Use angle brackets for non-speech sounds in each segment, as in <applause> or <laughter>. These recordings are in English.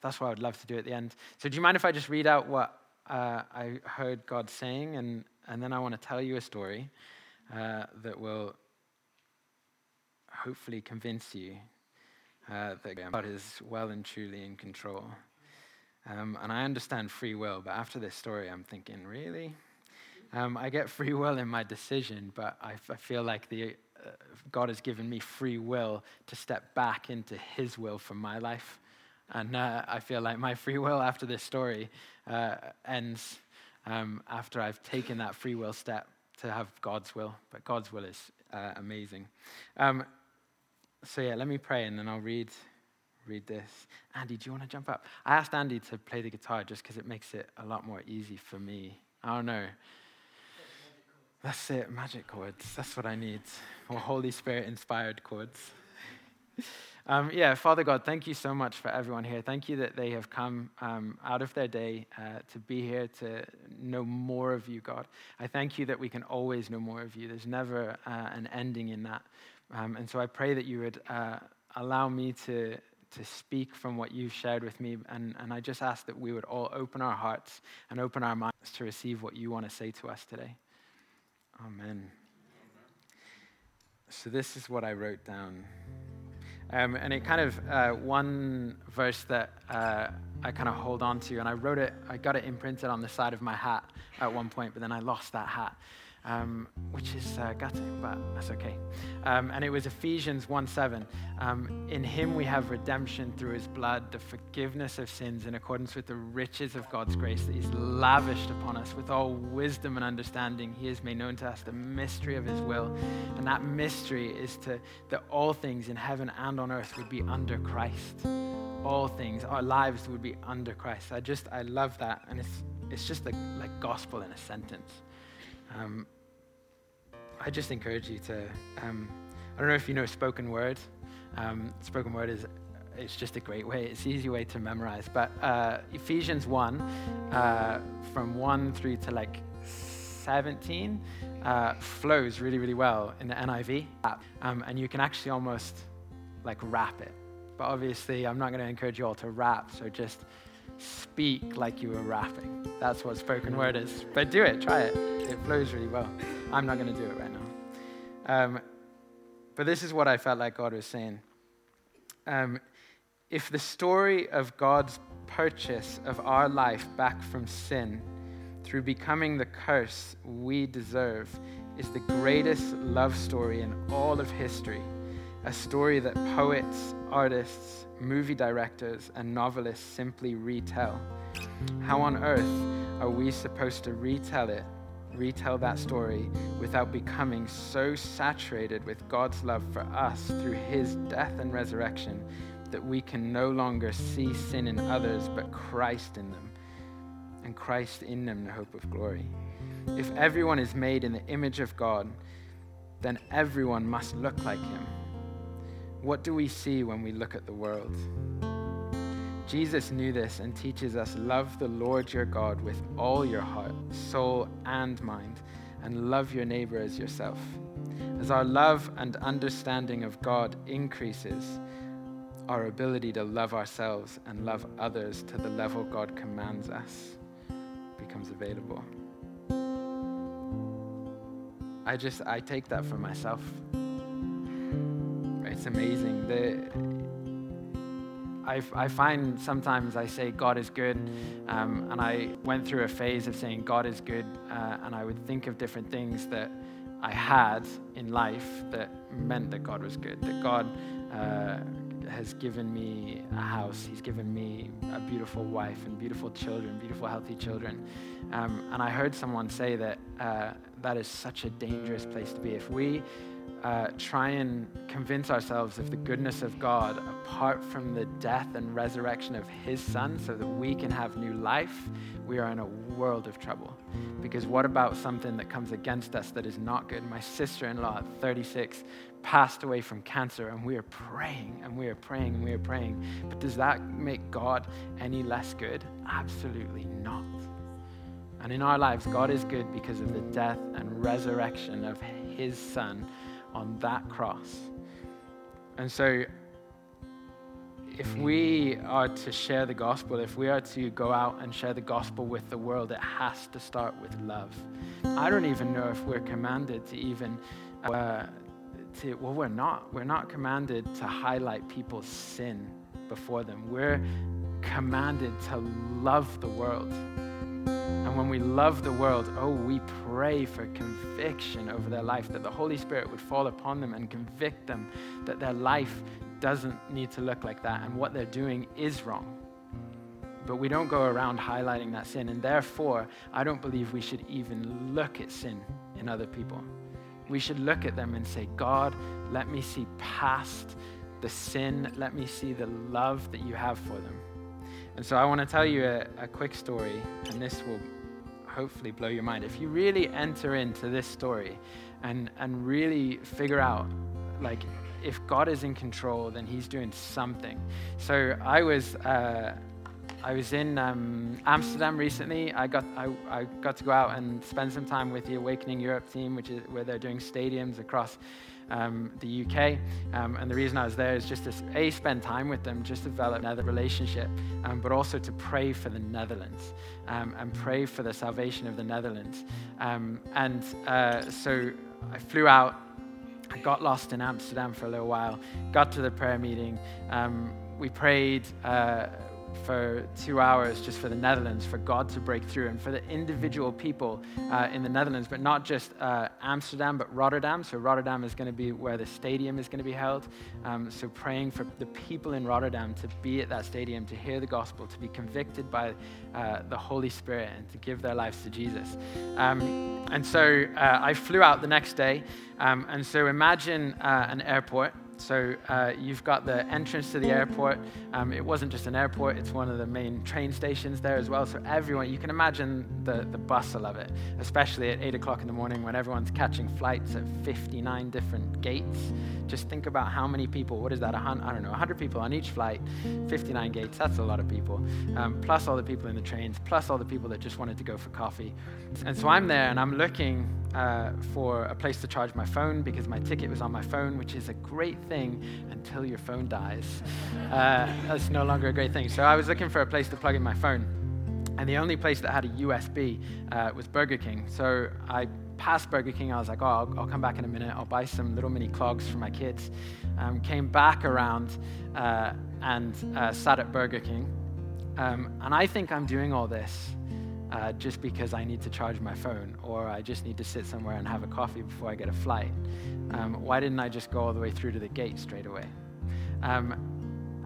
that's what I would love to do at the end. So, do you mind if I just read out what uh, I heard God saying? And, and then I want to tell you a story uh, that will hopefully convince you uh, that God is well and truly in control. Um, and I understand free will, but after this story, I'm thinking, really? Um, I get free will in my decision, but I, I feel like the, uh, God has given me free will to step back into His will for my life. And uh, I feel like my free will after this story uh, ends um, after I've taken that free will step to have God's will. But God's will is uh, amazing. Um, so, yeah, let me pray and then I'll read, read this. Andy, do you want to jump up? I asked Andy to play the guitar just because it makes it a lot more easy for me. I don't know. That's it, magic chords. That's what I need. Or Holy Spirit inspired chords. <laughs> Um, yeah, Father God, thank you so much for everyone here. Thank you that they have come um, out of their day uh, to be here to know more of you, God. I thank you that we can always know more of you. There's never uh, an ending in that. Um, and so I pray that you would uh, allow me to, to speak from what you've shared with me. And, and I just ask that we would all open our hearts and open our minds to receive what you want to say to us today. Amen. So, this is what I wrote down. Um, and it kind of, uh, one verse that uh, I kind of hold on to, and I wrote it, I got it imprinted on the side of my hat at one point, but then I lost that hat um, which is uh, gutting, but that's okay. Um, and it was Ephesians 1 7. Um, in him we have redemption through his blood, the forgiveness of sins in accordance with the riches of God's grace that he's lavished upon us with all wisdom and understanding. He has made known to us the mystery of his will. And that mystery is to that all things in heaven and on earth would be under Christ. All things, our lives would be under Christ. I just, I love that. And it's, it's just like, like gospel in a sentence. Um, I just encourage you to. Um, I don't know if you know spoken word. Um, spoken word is it's just a great way. It's an easy way to memorize. But uh, Ephesians one, uh, from one through to like 17, uh, flows really really well in the NIV, um, and you can actually almost like rap it. But obviously, I'm not going to encourage you all to rap. So just speak like you were rapping. That's what spoken word is. But do it, try it. It flows really well. I'm not going to do it right now. Um, but this is what I felt like God was saying. Um, if the story of God's purchase of our life back from sin through becoming the curse we deserve is the greatest love story in all of history, a story that poets, artists, movie directors, and novelists simply retell. How on earth are we supposed to retell it, retell that story, without becoming so saturated with God's love for us through his death and resurrection that we can no longer see sin in others but Christ in them, and Christ in them, the hope of glory? If everyone is made in the image of God, then everyone must look like him. What do we see when we look at the world? Jesus knew this and teaches us love the Lord your God with all your heart, soul, and mind, and love your neighbor as yourself. As our love and understanding of God increases, our ability to love ourselves and love others to the level God commands us becomes available. I just, I take that for myself it's amazing. The, I, I find sometimes I say God is good, um, and I went through a phase of saying God is good, uh, and I would think of different things that I had in life that meant that God was good, that God uh, has given me a house, He's given me a beautiful wife and beautiful children, beautiful, healthy children. Um, and I heard someone say that uh, that is such a dangerous place to be. If we uh, try and convince ourselves of the goodness of God apart from the death and resurrection of His Son so that we can have new life, we are in a world of trouble. Because what about something that comes against us that is not good? My sister in law at 36 passed away from cancer, and we are praying and we are praying and we are praying. But does that make God any less good? Absolutely not. And in our lives, God is good because of the death and resurrection of His Son on that cross. And so if we are to share the gospel, if we are to go out and share the gospel with the world, it has to start with love. I don't even know if we're commanded to even, uh, to, well, we're not. We're not commanded to highlight people's sin before them. We're commanded to love the world. And when we love the world, oh, we pray for conviction over their life, that the Holy Spirit would fall upon them and convict them that their life doesn't need to look like that and what they're doing is wrong. But we don't go around highlighting that sin. And therefore, I don't believe we should even look at sin in other people. We should look at them and say, God, let me see past the sin. Let me see the love that you have for them. And so I want to tell you a, a quick story, and this will hopefully blow your mind. If you really enter into this story and, and really figure out, like, if God is in control, then He's doing something. So I was. Uh, I was in um, Amsterdam recently. I got, I, I, got to go out and spend some time with the Awakening Europe team, which is where they're doing stadiums across um, the UK. Um, and the reason I was there is just to a spend time with them, just to develop another relationship, um, but also to pray for the Netherlands um, and pray for the salvation of the Netherlands. Um, and uh, so I flew out. I got lost in Amsterdam for a little while. Got to the prayer meeting. Um, we prayed. Uh, for two hours just for the Netherlands, for God to break through, and for the individual people uh, in the Netherlands, but not just uh, Amsterdam, but Rotterdam. So, Rotterdam is going to be where the stadium is going to be held. Um, so, praying for the people in Rotterdam to be at that stadium, to hear the gospel, to be convicted by uh, the Holy Spirit, and to give their lives to Jesus. Um, and so, uh, I flew out the next day. Um, and so, imagine uh, an airport. So uh, you've got the entrance to the airport. Um, it wasn't just an airport, it's one of the main train stations there as well. So everyone, you can imagine the, the bustle of it, especially at 8 o'clock in the morning when everyone's catching flights at 59 different gates. Just think about how many people, what is that, 100, I don't know, 100 people on each flight, 59 gates, that's a lot of people. Um, plus all the people in the trains, plus all the people that just wanted to go for coffee. And so I'm there and I'm looking uh, for a place to charge my phone because my ticket was on my phone, which is a great thing until your phone dies. Uh, that's no longer a great thing. So I was looking for a place to plug in my phone. And the only place that had a USB uh, was Burger King. So I passed Burger King. I was like, oh, I'll, I'll, come back in a minute. I'll buy some little mini clogs for my kids. Um, came back around uh, and uh, sat at Burger King. Um, and I think I'm doing all this uh, just because I need to charge my phone or I just need to sit somewhere and have a coffee before I get a flight. Um, why didn't I just go all the way through to the gate straight away? Um,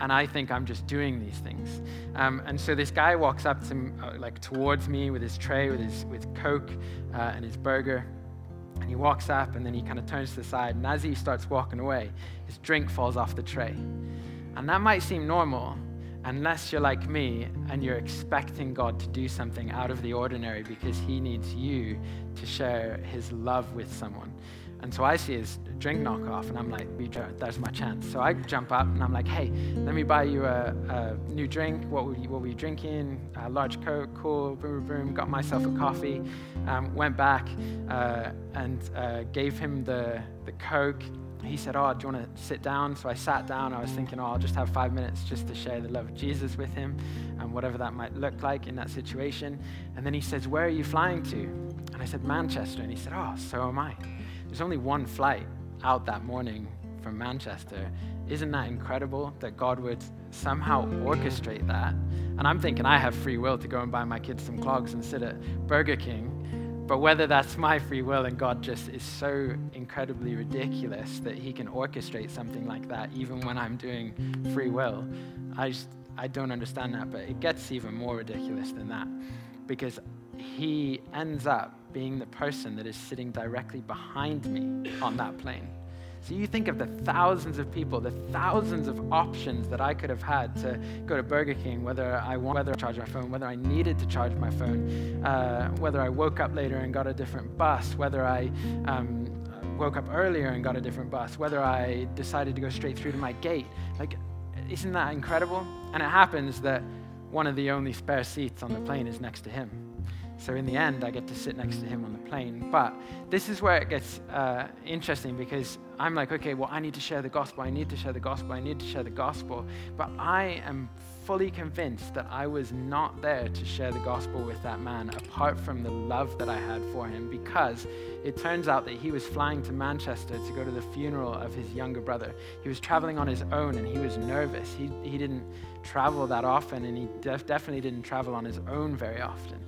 and I think I'm just doing these things. Um, and so this guy walks up to uh, like towards me with his tray, with his with Coke uh, and his burger, and he walks up and then he kind of turns to the side. And as he starts walking away, his drink falls off the tray. And that might seem normal, unless you're like me and you're expecting God to do something out of the ordinary because He needs you to share His love with someone. And so I see his drink knock off, and I'm like, there's my chance. So I jump up and I'm like, hey, let me buy you a, a new drink. What were you, what were you drinking? A large Coke, cool, boom, boom, boom. Got myself a coffee. Um, went back uh, and uh, gave him the, the Coke he said, Oh, do you want to sit down? So I sat down. I was thinking, Oh, I'll just have five minutes just to share the love of Jesus with him and whatever that might look like in that situation. And then he says, Where are you flying to? And I said, Manchester. And he said, Oh, so am I. There's only one flight out that morning from Manchester. Isn't that incredible that God would somehow orchestrate that? And I'm thinking I have free will to go and buy my kids some clogs and sit at Burger King but whether that's my free will and God just is so incredibly ridiculous that He can orchestrate something like that, even when I'm doing free will, I just I don't understand that. But it gets even more ridiculous than that, because He ends up being the person that is sitting directly behind me on that plane. So you think of the thousands of people, the thousands of options that I could have had to go to Burger King, whether I want, whether I charge my phone, whether I needed to charge my phone, uh, whether I woke up later and got a different bus, whether I um, woke up earlier and got a different bus, whether I decided to go straight through to my gate. Like, isn't that incredible? And it happens that one of the only spare seats on the plane is next to him. So in the end, I get to sit next to him on the plane. But this is where it gets uh, interesting because I'm like, okay, well, I need to share the gospel. I need to share the gospel. I need to share the gospel. But I am fully convinced that I was not there to share the gospel with that man apart from the love that I had for him because it turns out that he was flying to Manchester to go to the funeral of his younger brother. He was traveling on his own and he was nervous. He, he didn't travel that often and he def- definitely didn't travel on his own very often.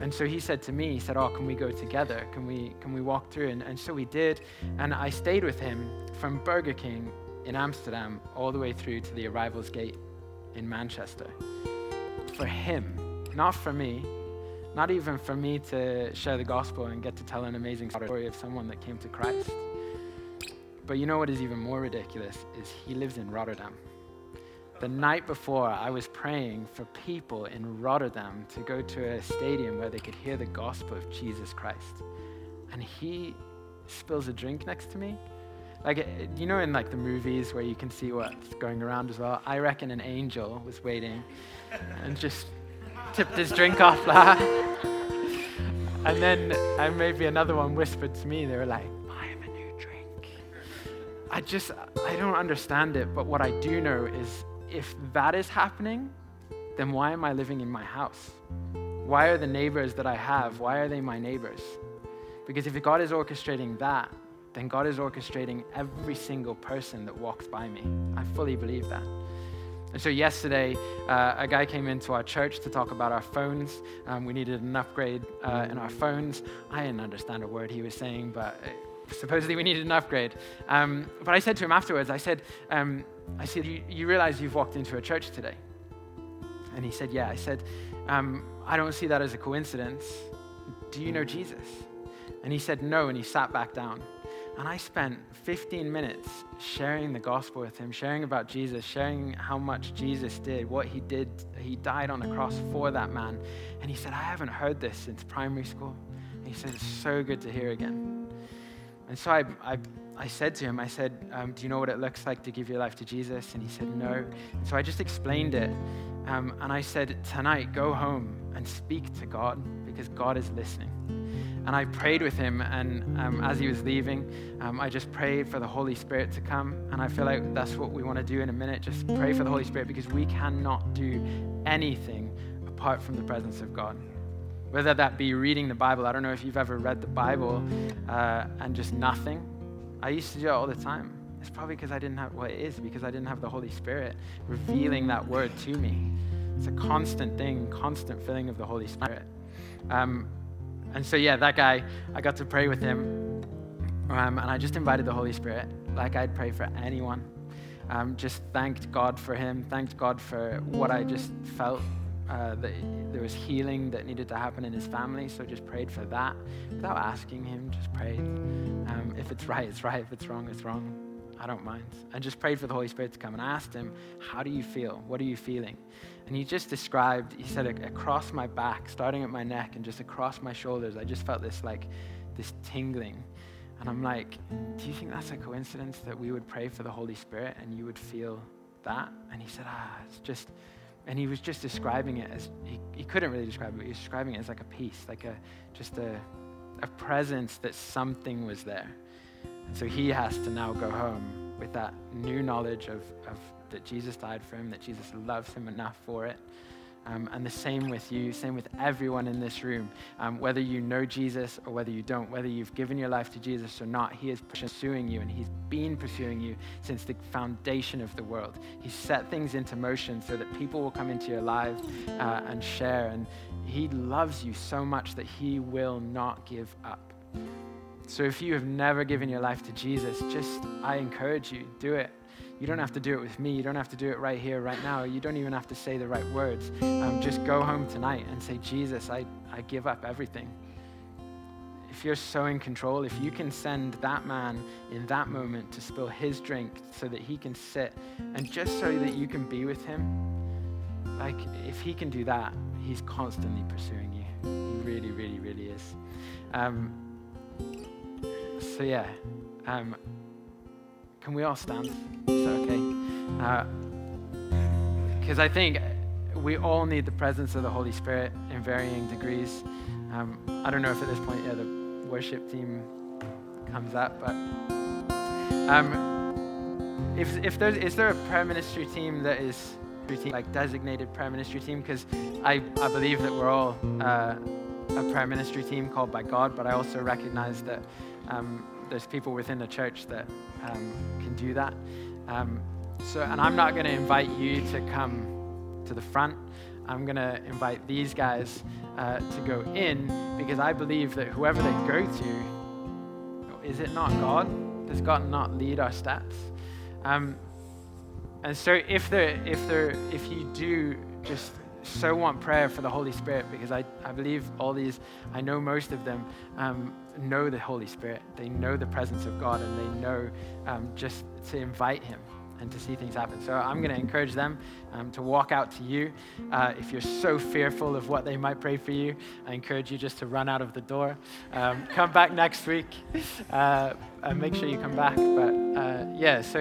And so he said to me, he said, Oh, can we go together? Can we, can we walk through? And, and so we did. And I stayed with him from Burger King in Amsterdam all the way through to the arrivals gate in Manchester. For him, not for me, not even for me to share the gospel and get to tell an amazing story of someone that came to Christ. But you know what is even more ridiculous is he lives in Rotterdam. The night before, I was praying for people in Rotterdam to go to a stadium where they could hear the gospel of Jesus Christ. And he spills a drink next to me. Like, eh, you know, in like the movies where you can see what's going around as well. I reckon an angel was waiting and just tipped his drink off. <laughs> and then, and maybe another one whispered to me. They were like, "Buy him a new drink." I just, I don't understand it. But what I do know is if that is happening, then why am I living in my house? Why are the neighbors that I have, why are they my neighbors? Because if God is orchestrating that, then God is orchestrating every single person that walks by me. I fully believe that. And so, yesterday, uh, a guy came into our church to talk about our phones. Um, we needed an upgrade uh, in our phones. I didn't understand a word he was saying, but supposedly we needed an upgrade. Um, but I said to him afterwards, I said, um, I said, you, you, realize you've walked into a church today? And he said, Yeah. I said, um, I don't see that as a coincidence. Do you know Jesus? And he said, No. And he sat back down. And I spent 15 minutes sharing the gospel with him, sharing about Jesus, sharing how much Jesus did, what he did. He died on the cross for that man. And he said, I haven't heard this since primary school. And he said, It's so good to hear again. And so I, I I said to him, I said, um, Do you know what it looks like to give your life to Jesus? And he said, No. So I just explained it. Um, and I said, Tonight, go home and speak to God because God is listening. And I prayed with him. And um, as he was leaving, um, I just prayed for the Holy Spirit to come. And I feel like that's what we want to do in a minute just pray for the Holy Spirit because we cannot do anything apart from the presence of God whether that be reading the Bible. I don't know if you've ever read the Bible uh, and just nothing. I used to do it all the time. It's probably because I didn't have, well, it is because I didn't have the Holy Spirit revealing that word to me. It's a constant thing, constant filling of the Holy Spirit. Um, and so, yeah, that guy, I got to pray with him. Um, and I just invited the Holy Spirit, like I'd pray for anyone. Um, just thanked God for him, thanked God for what I just felt uh, that there was healing that needed to happen in his family, so just prayed for that without asking him. Just prayed. Um, if it's right, it's right. If it's wrong, it's wrong. I don't mind. I just prayed for the Holy Spirit to come and I asked him, How do you feel? What are you feeling? And he just described, he said, across my back, starting at my neck and just across my shoulders, I just felt this like, this tingling. And I'm like, Do you think that's a coincidence that we would pray for the Holy Spirit and you would feel that? And he said, Ah, it's just and he was just describing it as he, he couldn't really describe it, but he was describing it as like a peace, like a just a, a presence that something was there. And so he has to now go home with that new knowledge of, of that Jesus died for him, that Jesus loves him enough for it, um, and the same with you, same with everyone in this room. Um, whether you know Jesus or whether you don't, whether you've given your life to Jesus or not, He is pursuing you and He's been pursuing you since the foundation of the world. He's set things into motion so that people will come into your life uh, and share. And He loves you so much that He will not give up. So if you have never given your life to Jesus, just I encourage you, do it. You don't have to do it with me. You don't have to do it right here, right now. You don't even have to say the right words. Um, just go home tonight and say, Jesus, I, I give up everything. If you're so in control, if you can send that man in that moment to spill his drink so that he can sit and just so that you can be with him, like if he can do that, he's constantly pursuing you. He really, really, really is. Um, so, yeah. Um, can we all stand? Is that okay? Because uh, I think we all need the presence of the Holy Spirit in varying degrees. Um, I don't know if at this point, yeah, the worship team comes up, but um, if, if there's, is there a prayer ministry team that is like designated prayer ministry team? Because I, I believe that we're all uh, a prayer ministry team called by God, but I also recognize that um, there's people within the church that um, can do that. Um, so, and I'm not going to invite you to come to the front. I'm going to invite these guys uh, to go in because I believe that whoever they go to, is it not God? Does God not lead our steps? Um, and so, if there, if there, if you do just so want prayer for the Holy Spirit, because I, I believe all these, I know most of them um, know the Holy Spirit. They know the presence of God, and they know um, just to invite Him and to see things happen. So I'm going to encourage them um, to walk out to you. Uh, if you're so fearful of what they might pray for you, I encourage you just to run out of the door. Um, come back next week uh, and make sure you come back. But uh, yeah, so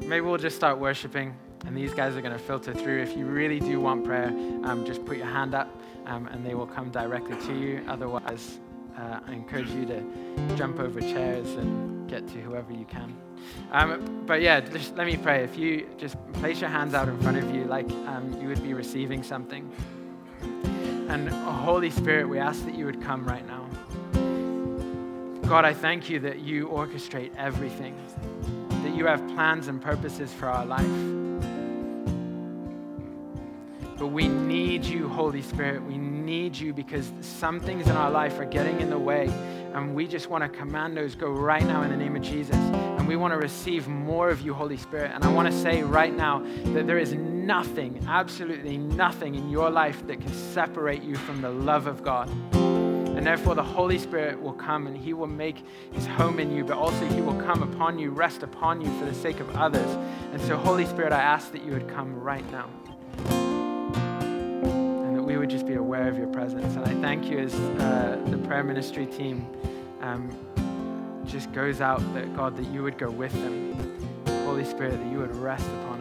maybe we'll just start worshiping. And these guys are going to filter through. If you really do want prayer, um, just put your hand up um, and they will come directly to you. Otherwise, uh, I encourage you to jump over chairs and get to whoever you can. Um, but yeah, just let me pray. If you just place your hands out in front of you like um, you would be receiving something. And oh, Holy Spirit, we ask that you would come right now. God, I thank you that you orchestrate everything, that you have plans and purposes for our life. But we need you, Holy Spirit. We need you because some things in our life are getting in the way. And we just want to command those go right now in the name of Jesus. And we want to receive more of you, Holy Spirit. And I want to say right now that there is nothing, absolutely nothing in your life that can separate you from the love of God. And therefore, the Holy Spirit will come and He will make His home in you, but also He will come upon you, rest upon you for the sake of others. And so, Holy Spirit, I ask that you would come right now we would just be aware of your presence. And I thank you as uh, the prayer ministry team um, just goes out, that God, that you would go with them. Holy Spirit, that you would rest upon